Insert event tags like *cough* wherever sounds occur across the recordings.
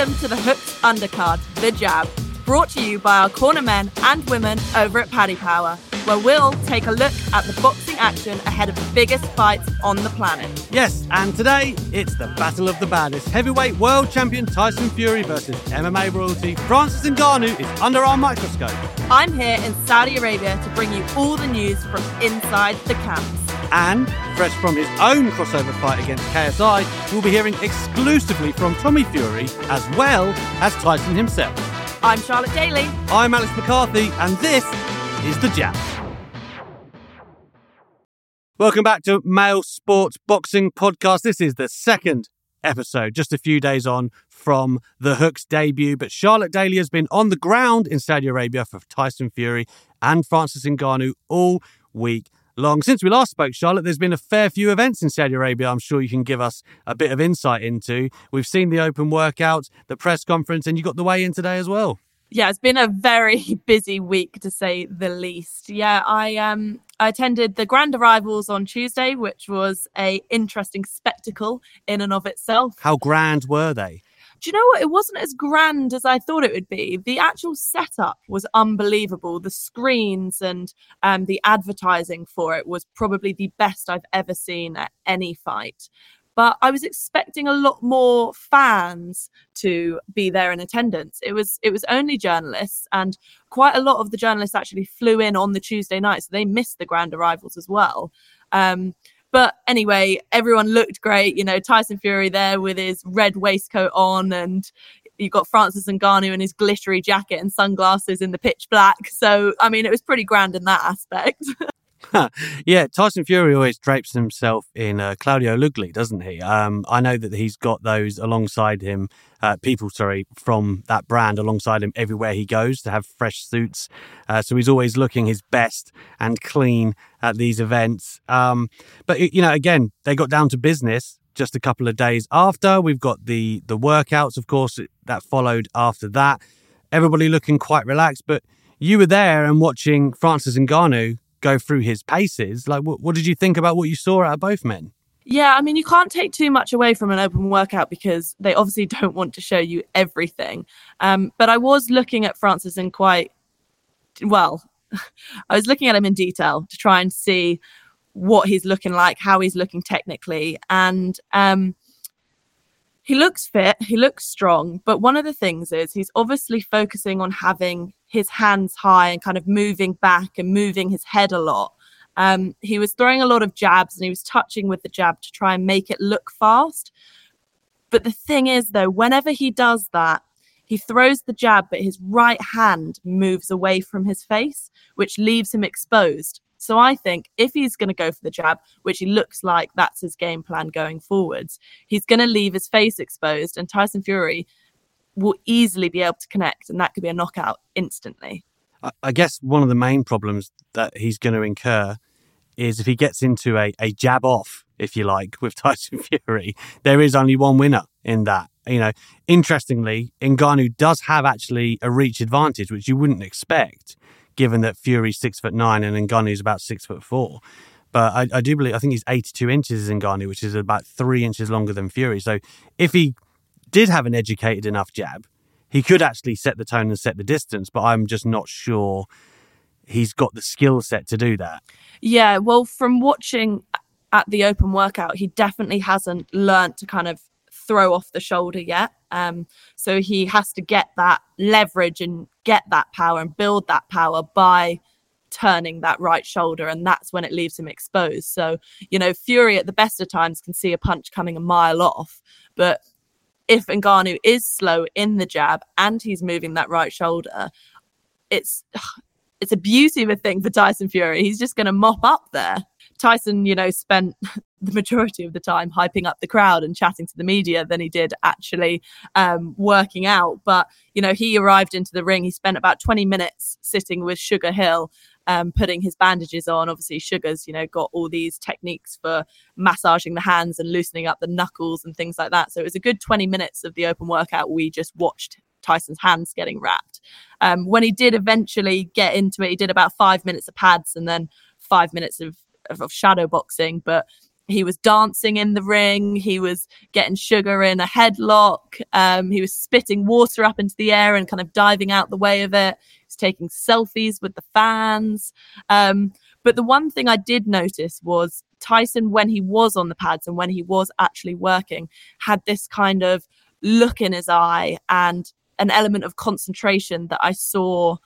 Welcome to the Hooked Undercard, The Jab, brought to you by our corner men and women over at Paddy Power, where we'll take a look at the boxing action ahead of the biggest fights on the planet. Yes, and today it's the battle of the baddest. Heavyweight world champion Tyson Fury versus MMA royalty Francis Ngannou is under our microscope. I'm here in Saudi Arabia to bring you all the news from inside the camps. And, fresh from his own crossover fight against KSI, we'll be hearing exclusively from Tommy Fury as well as Tyson himself. I'm Charlotte Daly. I'm Alex McCarthy, and this is The Jab. Welcome back to Mail Sports Boxing Podcast. This is the second episode, just a few days on from the Hook's debut. But Charlotte Daly has been on the ground in Saudi Arabia for Tyson Fury and Francis Ngannou all week long. Since we last spoke, Charlotte, there's been a fair few events in Saudi Arabia I'm sure you can give us a bit of insight into. We've seen the open workout, the press conference, and you got the weigh in today as well. Yeah, it's been a very *laughs* busy week to say the least. Yeah, I um I attended the grand arrivals on Tuesday, which was a interesting spectacle in and of itself. How grand were they? Do you know what? It wasn't as grand as I thought it would be. The actual setup was unbelievable. The screens and um, the advertising for it was probably the best I've ever seen at any fight. But I was expecting a lot more fans to be there in attendance. It was it was only journalists, and quite a lot of the journalists actually flew in on the Tuesday night, so they missed the grand arrivals as well. Um, but anyway, everyone looked great. You know, Tyson Fury there with his red waistcoat on, and you've got Francis Ngannou in his glittery jacket and sunglasses in the pitch black. So, I mean, it was pretty grand in that aspect. *laughs* *laughs* yeah, Tyson Fury always drapes himself in uh, Claudio Lugli, doesn't he? Um, I know that he's got those alongside him, uh, people, sorry, from that brand alongside him everywhere he goes to have fresh suits. Uh, so he's always looking his best and clean at these events. Um, but, you know, again, they got down to business just a couple of days after. We've got the, the workouts, of course, that followed after that. Everybody looking quite relaxed, but you were there and watching Francis and Ngannou go through his paces. Like, what, what did you think about what you saw out of both men? Yeah, I mean, you can't take too much away from an open workout because they obviously *laughs* don't want to show you everything. Um, but I was looking at Francis in quite well. *laughs* I was looking at him in detail to try and see what he's looking like, how he's looking technically, and um, he looks fit, he looks strong. But one of the things is he's obviously focusing on having his hands high and kind of moving back and moving his head a lot. Um, he was throwing a lot of jabs and he was touching with the jab to try and make it look fast. But the thing is, though, whenever he does that, he throws the jab, but his right hand moves away from his face, which leaves him exposed. So I think if he's going to go for the jab, which he looks like that's his game plan going forwards, he's going to leave his face exposed. And Tyson Fury will easily be able to connect, and that could be a knockout instantly. I guess one of the main problems that he's going to incur is if he gets into a, a jab off, if you like, with *laughs* Tyson Fury, there is only one winner in that. You know, interestingly, Ngannou does have actually a reach advantage, which you wouldn't expect, given that Fury's six foot nine and Ngannou's about six foot four. But I, I do believe I think he's 82 inches in Ngannou, which is about three inches longer than Fury. So if he did have an educated enough jab, he could actually set the tone and set the distance, but I'm just not sure he's got the skill set to do that. Yeah, well, from watching at the open workout, he definitely hasn't learnt to kind of throw off the shoulder yet. Um, so he has to get that leverage and get that power and build that power by turning that right shoulder and that's when it leaves him exposed. So you know Fury at the best of times can see a punch coming a mile off but if Ngannou is slow in the jab and he's moving that right shoulder it's it's a beauty of a thing for Tyson Fury. He's just going to mop up there. Tyson you know spent the majority of the time hyping up the crowd and chatting to the media than he did actually um, working out but you know he arrived into the ring he spent about 20 minutes sitting with Sugar Hill um, putting his bandages on. Obviously, Sugar's, you know, got all these techniques for massaging the hands and loosening up the knuckles and things like that. So it was a good 20 minutes of the open workout. We just watched Tyson's hands getting wrapped. Um, when he did eventually get into it, he did about five minutes of pads and then five minutes of, of, of shadow boxing. But he was dancing in the ring. He was getting Sugar in a headlock. Um, he was spitting water up into the air and kind of diving out the way of it. He's taking selfies with the fans. Um, but the one thing I did notice was Tyson, when he was on the pads and when he was actually working, had this kind of look in his eye and an element of concentration that I saw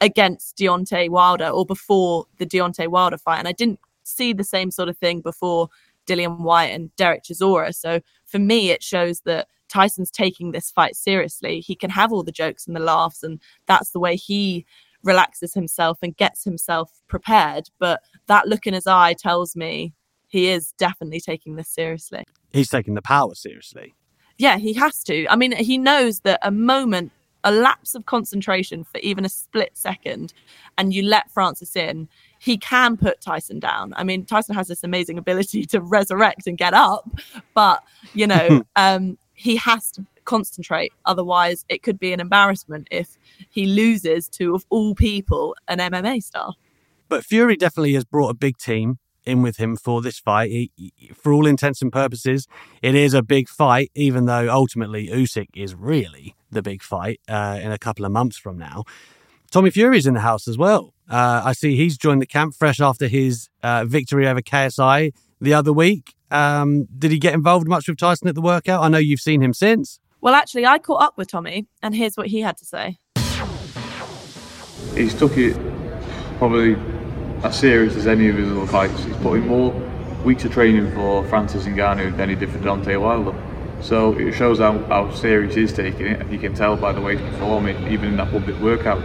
against Deontay Wilder or before the Deontay Wilder fight. And I didn't see the same sort of thing before Dillian Whyte and Derek Chisora. So for me, it shows that Tyson's taking this fight seriously. He can have all the jokes and the laughs, and that's the way he relaxes himself and gets himself prepared. But that look in his eye tells me he is definitely taking this seriously. He's taking the power seriously. Yeah, he has to. I mean, he knows that a moment, a lapse of concentration for even a split second, and you let Francis in, he can put Tyson down. I mean, Tyson has this amazing ability to resurrect and get up, but you know, *laughs* um, he has to concentrate. Otherwise, it could be an embarrassment if he loses to, of all people, an MMA star. But Fury definitely has brought a big team in with him for this fight. He, for all intents and purposes, it is a big fight, even though ultimately Usyk is really the big fight uh, in a couple of months from now. Tommy Fury's in the house as well. Uh, I see he's joined the camp fresh after his uh, victory over KSI the other week. Um, did he get involved much with Tyson at the workout? I know you've seen him since. Well, actually, I caught up with Tommy, and here's what he had to say. He's took it probably as serious as any of his other fights. He's put in more weeks of training for Francis Ngannou than he did for Deontay Wilder. So it shows how, how serious he's taking it. You can tell by the way he's performing, even in that public workout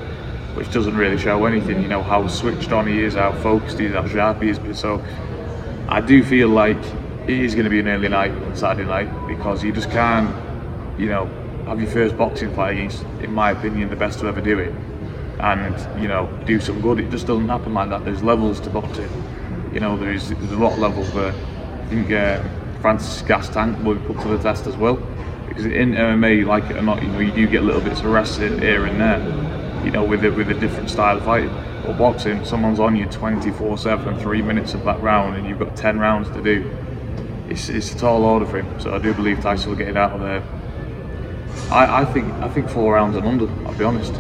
which doesn't really show anything. You know how switched on he is, how focused he is, how sharp he is. So I do feel like it is going to be an early night on Saturday night because you just can't, you know, have your first boxing fight against, in my opinion, the best to ever do it, and you know, do some good. It just doesn't happen like that. There's levels to boxing. You know, there's there's a lot of levels where I think uh, Francis gas tank will be put to the test as well. Because in MMA, like it or not, you know, you do get little bits of rest here and there you know, with a, with a different style of fighting. But boxing, someone's on you 24 7, three minutes of that round, and you've got 10 rounds to do. It's, it's a tall order for him, so I do believe Tyson will get it out of there. I, I think I think four rounds and under, I'll be honest.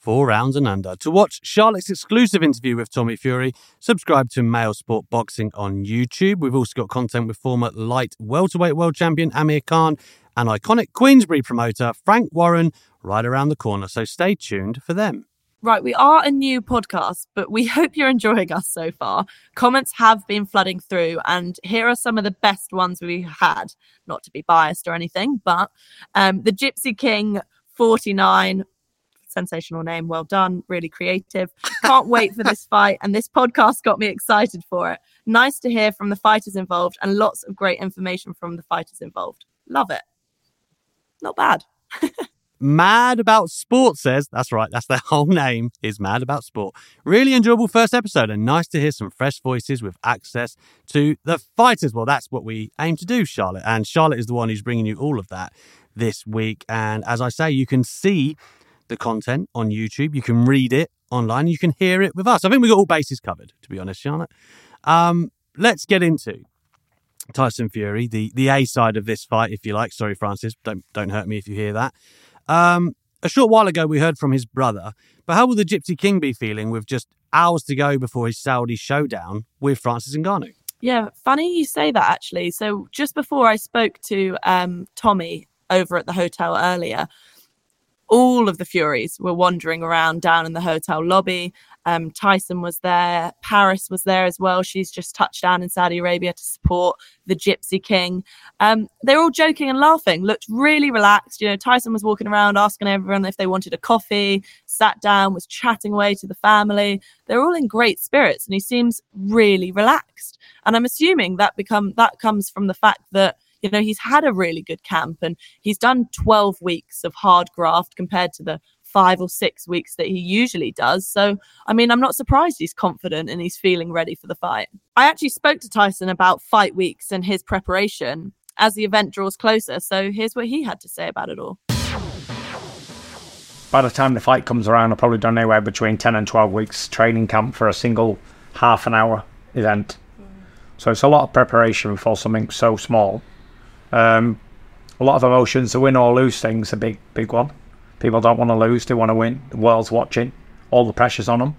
Four rounds and under. To watch Charlotte's exclusive interview with Tommy Fury, subscribe to Mail Sport Boxing on YouTube. We've also got content with former light welterweight world champion Amir Khan and iconic Queensberry promoter Frank Warren right around the corner, so stay tuned for them. Right, we are a new podcast, but we *laughs* hope you're enjoying us so far. Comments have been flooding through, and here are some of the best ones we've had. Not to be biased or anything, but um, the Gypsy King 49, sensational name, well done, really creative. Can't wait for this fight, and this podcast got me excited for it. Nice to hear from the fighters involved, and lots of great information from the fighters involved. Love it. Not bad. *laughs* Mad About Sport says, that's right, that's their *laughs* whole name, is Mad About Sport. Really enjoyable first episode and nice to hear some fresh voices with access to the fighters. Well, that's what we aim to do, Charlotte. And Charlotte is the one who's bringing you all of that this week. And as I say, you can see the content on YouTube, you can read it online, you can hear it with us. I think we've got all bases covered, to be honest, Charlotte. Um, let's get into Tyson Fury, the the A side of this fight, if you like. Sorry, Francis, don't don't hurt me if you hear that. Um, A short while ago, we heard from his brother, but how will the Gypsy King be feeling with just hours to go before his Saudi showdown with Francis Ngannou? Yeah, funny you say that actually. So just before I spoke to um, Tommy over at the hotel earlier, all of the Furies were wandering around down in the hotel lobby. Um, Tyson was there. Paris was there as well. She's just touched down in Saudi Arabia to support the Gypsy King. Um, they're all joking and laughing, looked really relaxed. You know, Tyson was walking around asking everyone if they wanted a coffee, sat down, was chatting away to the family. They're all in great spirits and he seems really relaxed. And I'm assuming that become that comes from the fact that you know, he's had a really good camp and he's done 12 weeks of hard graft compared to the five or six weeks that he usually does. So, I mean, I'm not surprised he's confident and he's feeling ready for the fight. I actually spoke to Tyson about fight weeks and his preparation as the event draws closer. So, here's what he had to say about it all. By the time the fight comes around, I've probably done anywhere between 10 and 12 weeks training camp for a single half an hour event. Mm. So, it's a lot of preparation for something so small. Um, a lot of emotions. The win or lose thing's a big, big one. People don't want to lose; they want to win. The world's watching. All the pressure's on them.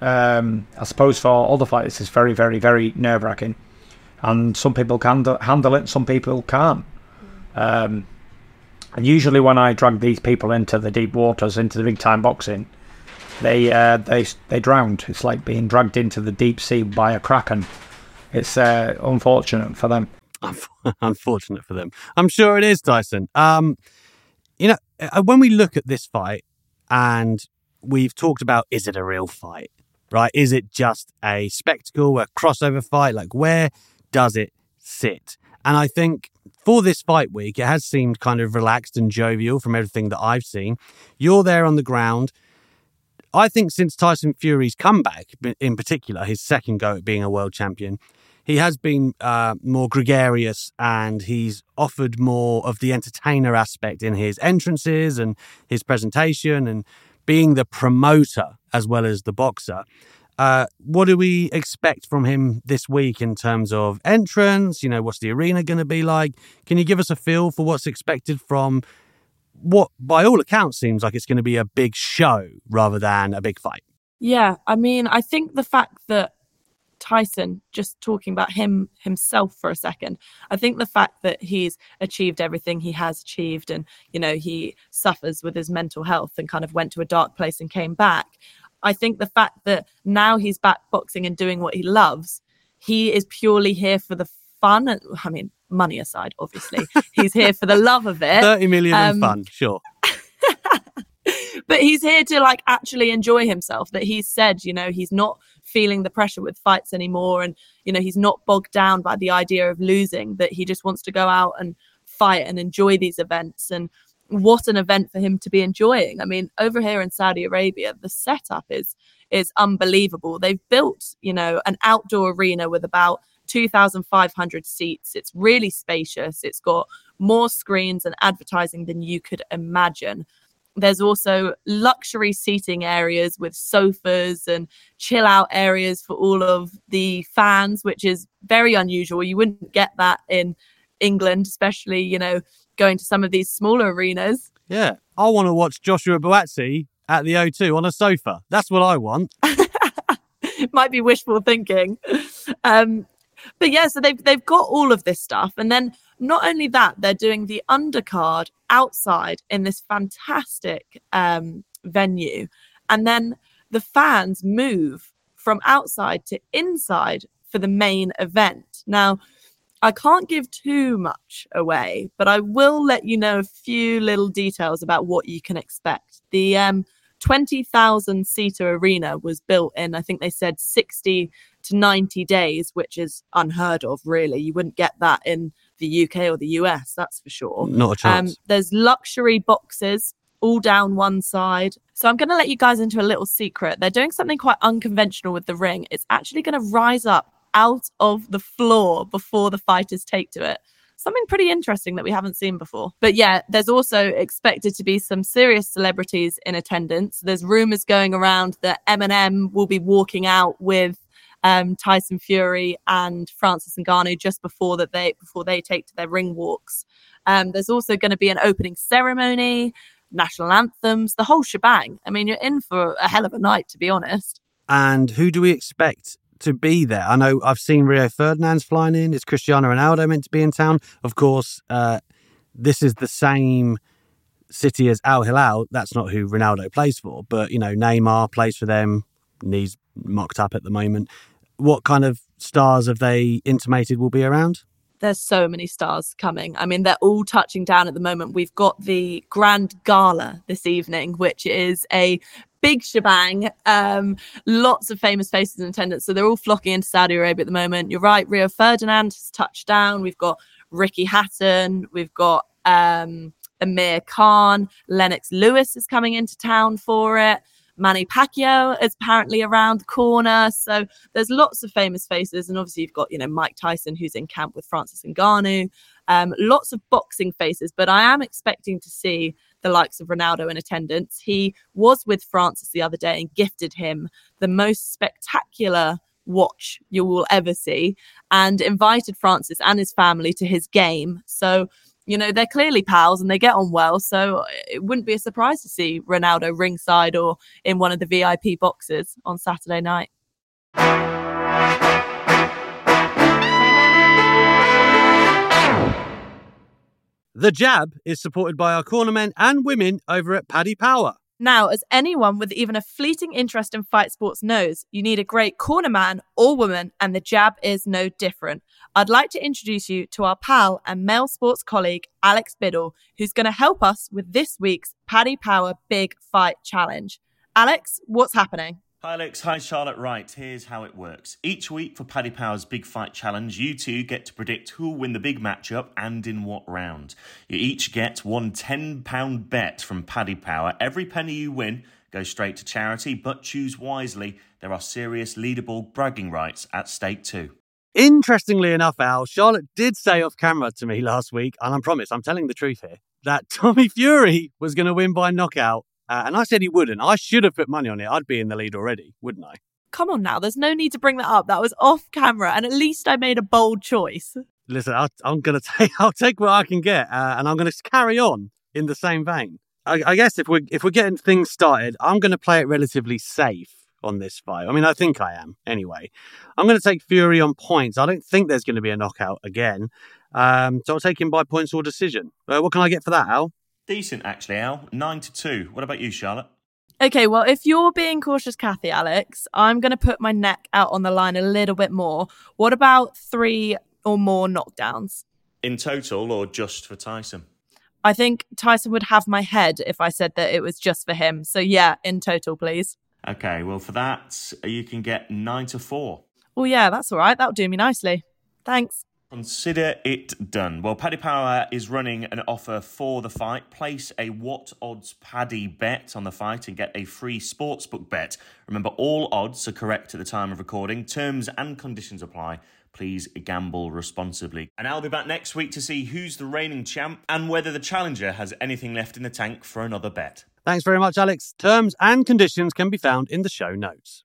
Um, I suppose for all the fighters, it's very, very, very nerve wracking. And some people can handle it, some people can't. Um, and usually, when I drag these people into the deep waters, into the big time boxing, they uh, they they drowned. It's like being dragged into the deep sea by a kraken. It's uh, unfortunate for them. *laughs* Unfortunate for them. I'm sure it is, Tyson. Um, you know, uh, when we look at this fight and we've talked about is it a real fight, right? Is it just a spectacle, a crossover fight? Like, where does it sit? And I think for this fight week, it has seemed kind of relaxed and jovial from everything that I've seen. You're there on the ground. I think since Tyson Fury's comeback, in particular, his second go at being a world champion, he has been uh, more gregarious and he's offered more of the entertainer aspect in his entrances and his presentation and being the promoter as well as the boxer. Uh, what do we expect from him this week in terms of entrance? You know, what's the arena going to be like? Can you give us a feel for what's expected from what, by all accounts, seems like it's going to be a big show rather than a big fight? Yeah, I mean, I think the fact that Tyson, just talking about him himself for a second, I think the fact that he's achieved everything he has achieved and, you know, he suffers with his mental health and kind of went to a dark place and came back. I think the fact that now he's back boxing and doing what he loves, he is purely here for the fun. I mean, money aside, obviously, he's here for the *laughs* love of it. 30 million um, in fun, sure. *laughs* but he's here to like actually enjoy himself that he's said you know he's not feeling the pressure with fights anymore. And you know he's not bogged down by the idea of losing that he just wants to go out and fight and enjoy these events. And what an event for him to be enjoying. I mean over here in Saudi Arabia the setup is is unbelievable. They've built you know an outdoor arena with about 2500 seats. It's really spacious. It's got more screens and advertising than you could imagine there's also luxury seating areas with sofas and chill out areas for all of the fans, which is very unusual. You wouldn't get that in England, especially, you know, going to some of these smaller arenas. Yeah. I want to watch Joshua Buatsi at the O2 on a sofa. That's what I want. *laughs* Might be wishful thinking. Um, but yeah, so they've they've got all of this stuff. And then not only that, they're doing the undercard outside in this fantastic um, venue. And then the fans move from outside to inside for the main event. Now, I can't give too much away, but I will let you know a few little details about what you can expect. The um, 20,000 seater arena was built in, I think they said 60 to 90 days, which is unheard of, really. You wouldn't get that in the UK or the US, that's for sure. Not a chance. Um, there's luxury boxes all down one side. So I'm going to let you guys into a little secret. They're doing something quite unconventional with the ring. It's actually going to rise up out of the floor before the fighters take to it. Something pretty interesting that we haven't seen before. But yeah, there's also expected to be some serious celebrities in attendance. There's rumors going around that Eminem will be walking out with um, Tyson Fury and Francis Ngannou just before that they before they take to their ring walks. Um, there's also going to be an opening ceremony. national anthems, the whole shebang. I mean, you're in for a hell of a night, to be honest. And who do we expect to be there? I know I've seen Rio Ferdinand's flying in. Is Cristiano Ronaldo meant to be in town? Of course, uh, this is the same city as Al Hilal. That's not who Ronaldo plays for, but you know Neymar plays for them. Knees mocked up at the moment. What kind of stars have they intimated will be around? there's so many stars coming. I mean, they're all touching down at the moment. We've got the Grand Gala this evening, which is a big shebang. Um, lots of famous faces in attendance. So they're all flocking into Saudi Arabia at the moment. You're right. Rio Ferdinand has touched down. We've got Ricky Hatton. We've got um, Amir Khan. Lennox Lewis is coming into town for it. Manny Pacquiao is apparently around the corner. So there's lots of famous faces. And obviously, you've got, you know, Mike Tyson, who's in camp with Francis Ngannou. Um, lots of boxing faces, but I am expecting to see the likes of Ronaldo in attendance. He was with Francis the other day and gifted him the most spectacular watch you will ever see and invited Francis and his family to his game. So you know, they're clearly pals and they get on well. So it wouldn't be a surprise to see Ronaldo ringside or in one of the VIP boxes on Saturday night. The Jab is supported by our cornermen and women over at Paddy Power. Now, as anyone with even a fleeting interest in fight sports knows, you need a great corner man or woman, and the jab is no different. I'd like to introduce you to our pal and Mail sports colleague, Alex Biddle, who's going to help us with this week's Paddy Power Big Fight Challenge. Alex, what's happening? Hi Alex, hi Charlotte. Right, here's how it works. Each week for Paddy Power's Big Fight Challenge, you two get to predict who'll win the big matchup and in what round. You each get one £10 bet from Paddy Power. Every penny you win goes straight to charity, but choose wisely. There are serious leaderboard bragging rights at stake too. Interestingly enough, Al, Charlotte did say off camera to me last week, and I promise I'm telling the truth here, that *laughs* Tommy Fury was going to win by knockout uh, and I said he wouldn't. I should have put money on it. I'd be in the lead already, wouldn't I? Come on now. There's no need to bring that up. That was off camera, and at least I made a bold choice. Listen, i am going to take. I'll take what I can get, uh, and I'm going to carry on in the same vein. I, I guess if we're if we're getting things started, I'm going to play it relatively safe on this fight. I mean, I think I am anyway. I'm going to take Fury on points. I don't think there's going to be a knockout again. Um, so I'll take him by points or decision. Uh, what can I get for that, Al? Decent, actually, Al. Nine to two. What about you, Charlotte? Okay, well, if you're being cautious, Kathy, Alex, I'm going to put my neck out on the line a little bit more. What about three or more knockdowns? In total or just for Tyson? I think Tyson would have my head if I said that it was just for him. So, yeah, in total, please. Okay, well, for that, you can get nine to four. Oh, yeah, that's all right. That'll do me nicely. Thanks. Consider it done. Well, Paddy Power is running an offer for the fight. Place a what odds Paddy bet on the fight and get a free sportsbook bet. Remember, all odds are correct at the time of recording. Terms and conditions apply. Please gamble responsibly. And I'll be back next week to see who's the reigning champ and whether the challenger has anything left in the tank for another bet. Thanks very much, Alex. Terms and conditions can be found in the show notes.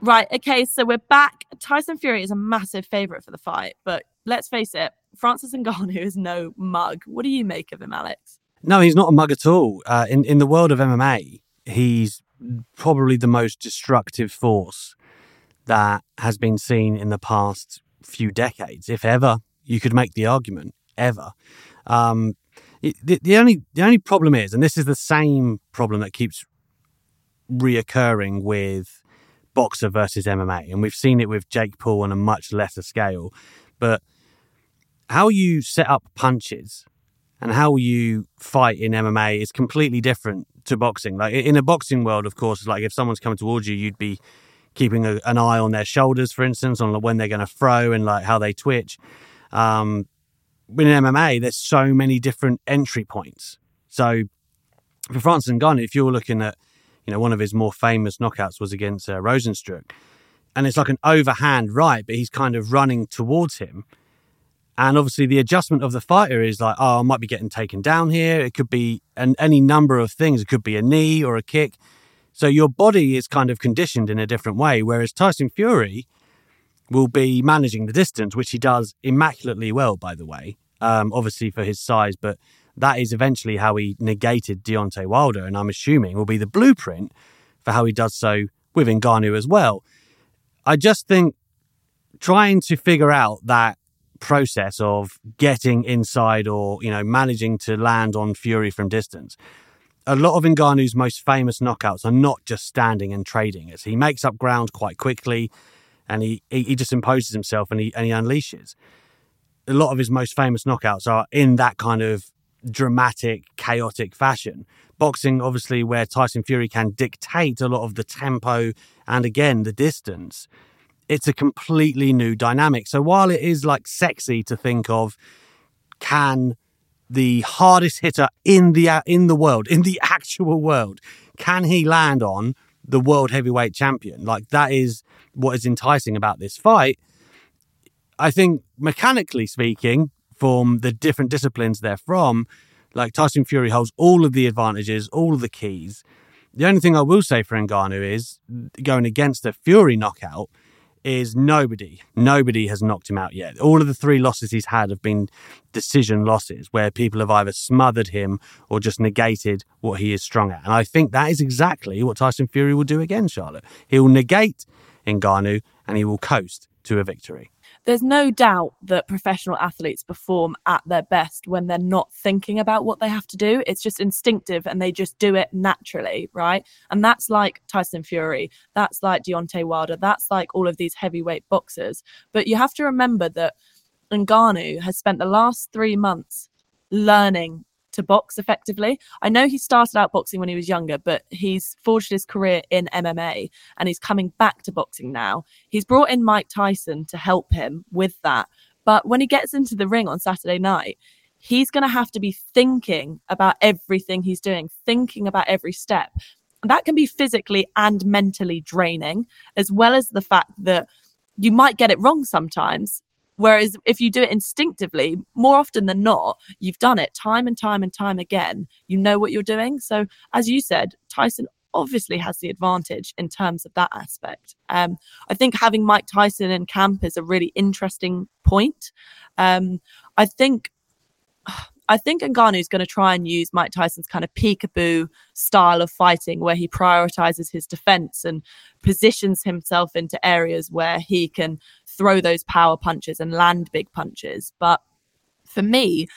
Right. Okay. So we're back. Tyson Fury is a massive favorite for the fight, but let's face it, Francis Ngannou *laughs* is no mug. What do you make of him, Alex? No, he's not a mug at all. Uh, in in the world of MMA, he's probably the most destructive force that has been seen in the past few decades, if ever you could make the argument ever. Um, the, the only the only problem is, and this is the same problem that keeps reoccurring with boxer versus MMA. And we've seen it with Jake Paul on a much lesser scale. But how you set up punches and how you fight in MMA is completely different to boxing. Like in a boxing world, of course, like if someone's coming towards you, you'd be keeping a, an eye on their shoulders, for instance, on when they're going to throw and like how they twitch. Um, in MMA, there's so many different entry points. So for Francis and Ngannou, if you're looking at you know, one of his more famous knockouts was against uh, Rozenstruik. And it's like an overhand right, but he's kind of running towards him. And obviously, the adjustment of the fighter is like, oh, I might be getting taken down here. It could be an, any number of things. It could be a knee or a kick. So your body is kind of conditioned in a different way. Whereas Tyson Fury, will be managing the distance, which he does immaculately well, by the way. Um, obviously for his size, but that is eventually how he negated Deontay Wilder, and I'm assuming will be the blueprint for how he does so with Ngannou as well. I just think trying to figure out that process of getting inside or you know managing to land on Fury from distance. A lot of Ngannou's most famous knockouts are not just standing and trading. As he makes up ground quite quickly, and he, he just imposes himself and he and he unleashes. A lot of his most famous knockouts are in that kind of dramatic, chaotic fashion. Boxing, obviously, where Tyson Fury can dictate a lot of the tempo and again the distance it's a completely new dynamic. So while it is like sexy to think of, can the hardest hitter in the uh, in the world, in the *laughs* actual world, can he land on the world heavyweight champion? Like that is what is enticing about this fight. I think mechanically speaking, from the different disciplines they're from, like Tyson Fury holds all of the advantages, all of the keys. The only thing I will say for Ngannou is going against a Fury knockout is nobody, nobody has knocked him out yet. All of the three losses he's had have been decision losses where people have either smothered him or just negated what he is strong at. And I think that is exactly what Tyson Fury will do again, Charlotte. He will negate Ngannou and he will coast to a victory there's no doubt that professional athletes perform at their best when they're not thinking about what they have to do. It's just instinctive and they just do it naturally, right? And that's like Tyson Fury, that's like Deontay Wilder, that's like all of these heavyweight boxers. But you have to remember that Ngannou has spent the last three months learning to box effectively. I know he started out boxing when he was younger, but he's forged his career in MMA and he's coming back to boxing now. He's brought in Mike Tyson to help him with that. But when he gets into the ring on Saturday night, he's going to have to be thinking about everything he's doing, thinking about every step. that can be physically and mentally draining, as well as the fact that you might get it wrong sometimes Whereas if you do it instinctively, more often than not, you've done it time and time and time again. You know what you're doing. So, as you said, Tyson obviously has the advantage in terms of that aspect. Um, I think having Mike Tyson in camp is a really interesting point. Um, I think I think Ngannou is going to try and use Mike Tyson's kind of peekaboo style of fighting, where he prioritizes his defense and positions himself into areas where he can throw those power punches and land big punches. But for me,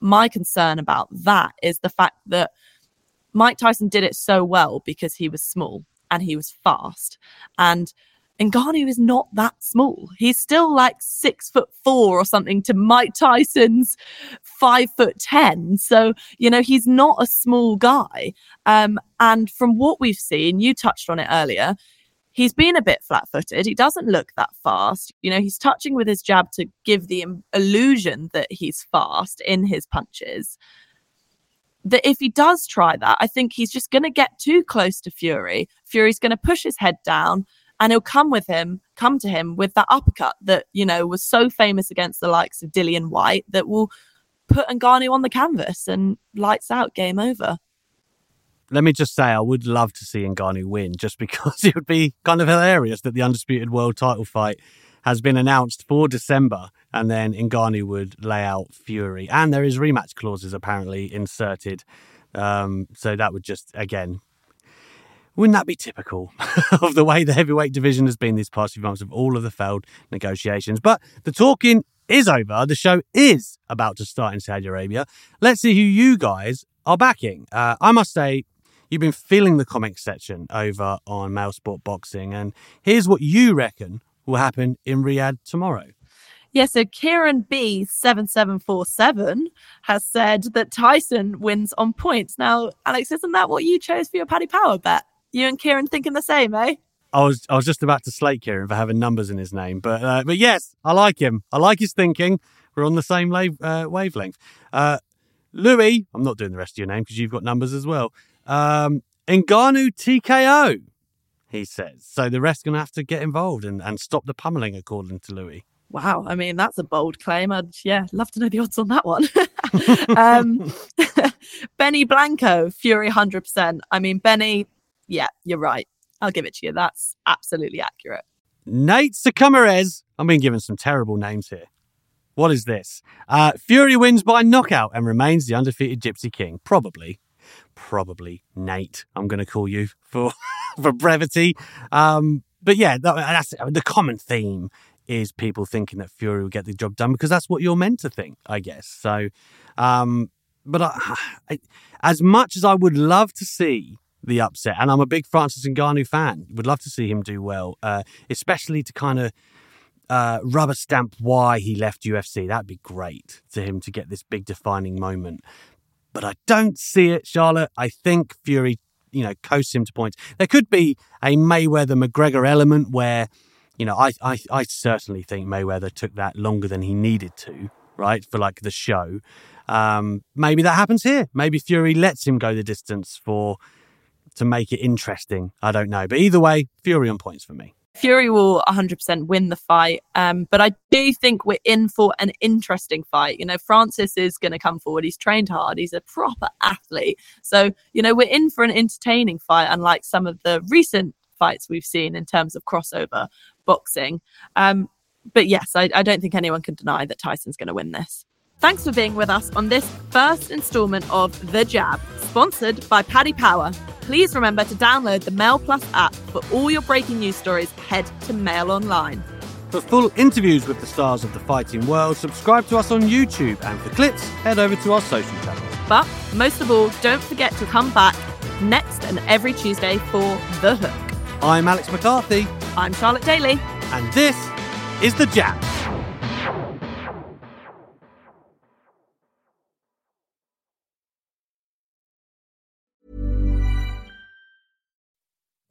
my concern about that is the fact that Mike Tyson did it so well because he was small and he was fast. And Ngannou is not that small. He's still like six foot four or something to Mike Tyson's five foot ten. So, you know, he's not a small guy. Um, and from what we've seen, you touched on it earlier, he's been a bit flat footed. He doesn't look that fast. You know, he's touching with his jab to give the illusion that he's fast in his punches. That if he does try that, I think he's just going to get too close to Fury. Fury's going to push his head down and he'll come with him, come to him with that uppercut that, you know, was so famous against the likes of Dillian Whyte that will put Ngannou on the canvas and lights out, game over. Let me just say, I would love to see Ngannou win just *laughs* because it would be kind of hilarious that the Undisputed World title fight has been announced for December and then Ngannou would lay out Fury. And there is rematch clauses apparently inserted. Um, so that would just, again, wouldn't that be typical *laughs* of the way the heavyweight division has been these past few months of all of the failed negotiations? But the talking is over. The show is about to start in Saudi Arabia. Let's see who you guys are backing. Uh, I must say, you've been filling the comics section over on Mail Sport Boxing, and here's what you reckon will happen in Riyadh tomorrow. Yeah, so Kieran B7747 has said that Tyson wins on points. Now, Alex, isn't that what you chose for your Paddy Power bet? You and Kieran thinking the same, eh? I was I was just about to slate Kieran for having numbers in his name, but uh, but yes, I like him. I like his thinking. We're on the same la- uh, wavelength. Uh, Louis, I'm not doing the rest of your name because you've got numbers as well. Um, Ngannou TKO, he says. So the rest are going to have to get involved and, and stop the pummeling, according to Louis. Wow, I mean that's a bold claim. I'd yeah, love to know the odds on that one. *laughs* um, *laughs* Benny Blanco, Fury, hundred percent. I mean, Benny, yeah, you're right. I'll give it to you. That's absolutely accurate. Nate Succummerez. I'm being given some terrible names here. What is this? Uh, Fury wins by knockout and remains the undefeated Gypsy King. Probably. Probably Nate, I'm going to call you for, *laughs* for brevity. Um, but yeah, that, that's the common theme is people thinking that Fury will get the job done because that's what you're meant to think, I guess. So, um, but I, *sighs* I, as much as I would love to see the upset, and I'm a big Francis Ngannou fan, would love to see him do well, uh, especially to kind of uh, rubber stamp why he left UFC. That'd be great to him to get this big defining moment. But I don't see it, Charlotte. I think Fury, you know, coasts him to points. There could be a Mayweather McGregor element where, you know, I, I, I certainly think Mayweather took that longer than he needed to, right, for like the show. Um, maybe that happens here. Maybe Fury lets him go the distance for to make it interesting. I don't know. But either way, Fury on points for me. Fury will 100% win the fight. Um, but I do think we're in for an interesting fight. You know, Francis is going to come forward. He's trained hard. He's a proper athlete. So, you know, we're in for an entertaining fight, unlike some of the recent fights we've seen in terms of crossover boxing. Um, but yes, I, I don't think anyone can deny that Tyson's going to win this. Thanks for being with us on this first installment of The Jab, sponsored by Paddy Power. Please remember to download the Mail Plus app for all your breaking news stories. Head to Mail Online. For full interviews with the stars of the fighting world, subscribe to us on YouTube, and for clips, head over to our social channels. But most of all, don't forget to come back next and every Tuesday for The Hook. I'm Alex McCarthy, I'm Charlotte Daly. and this is The Jab.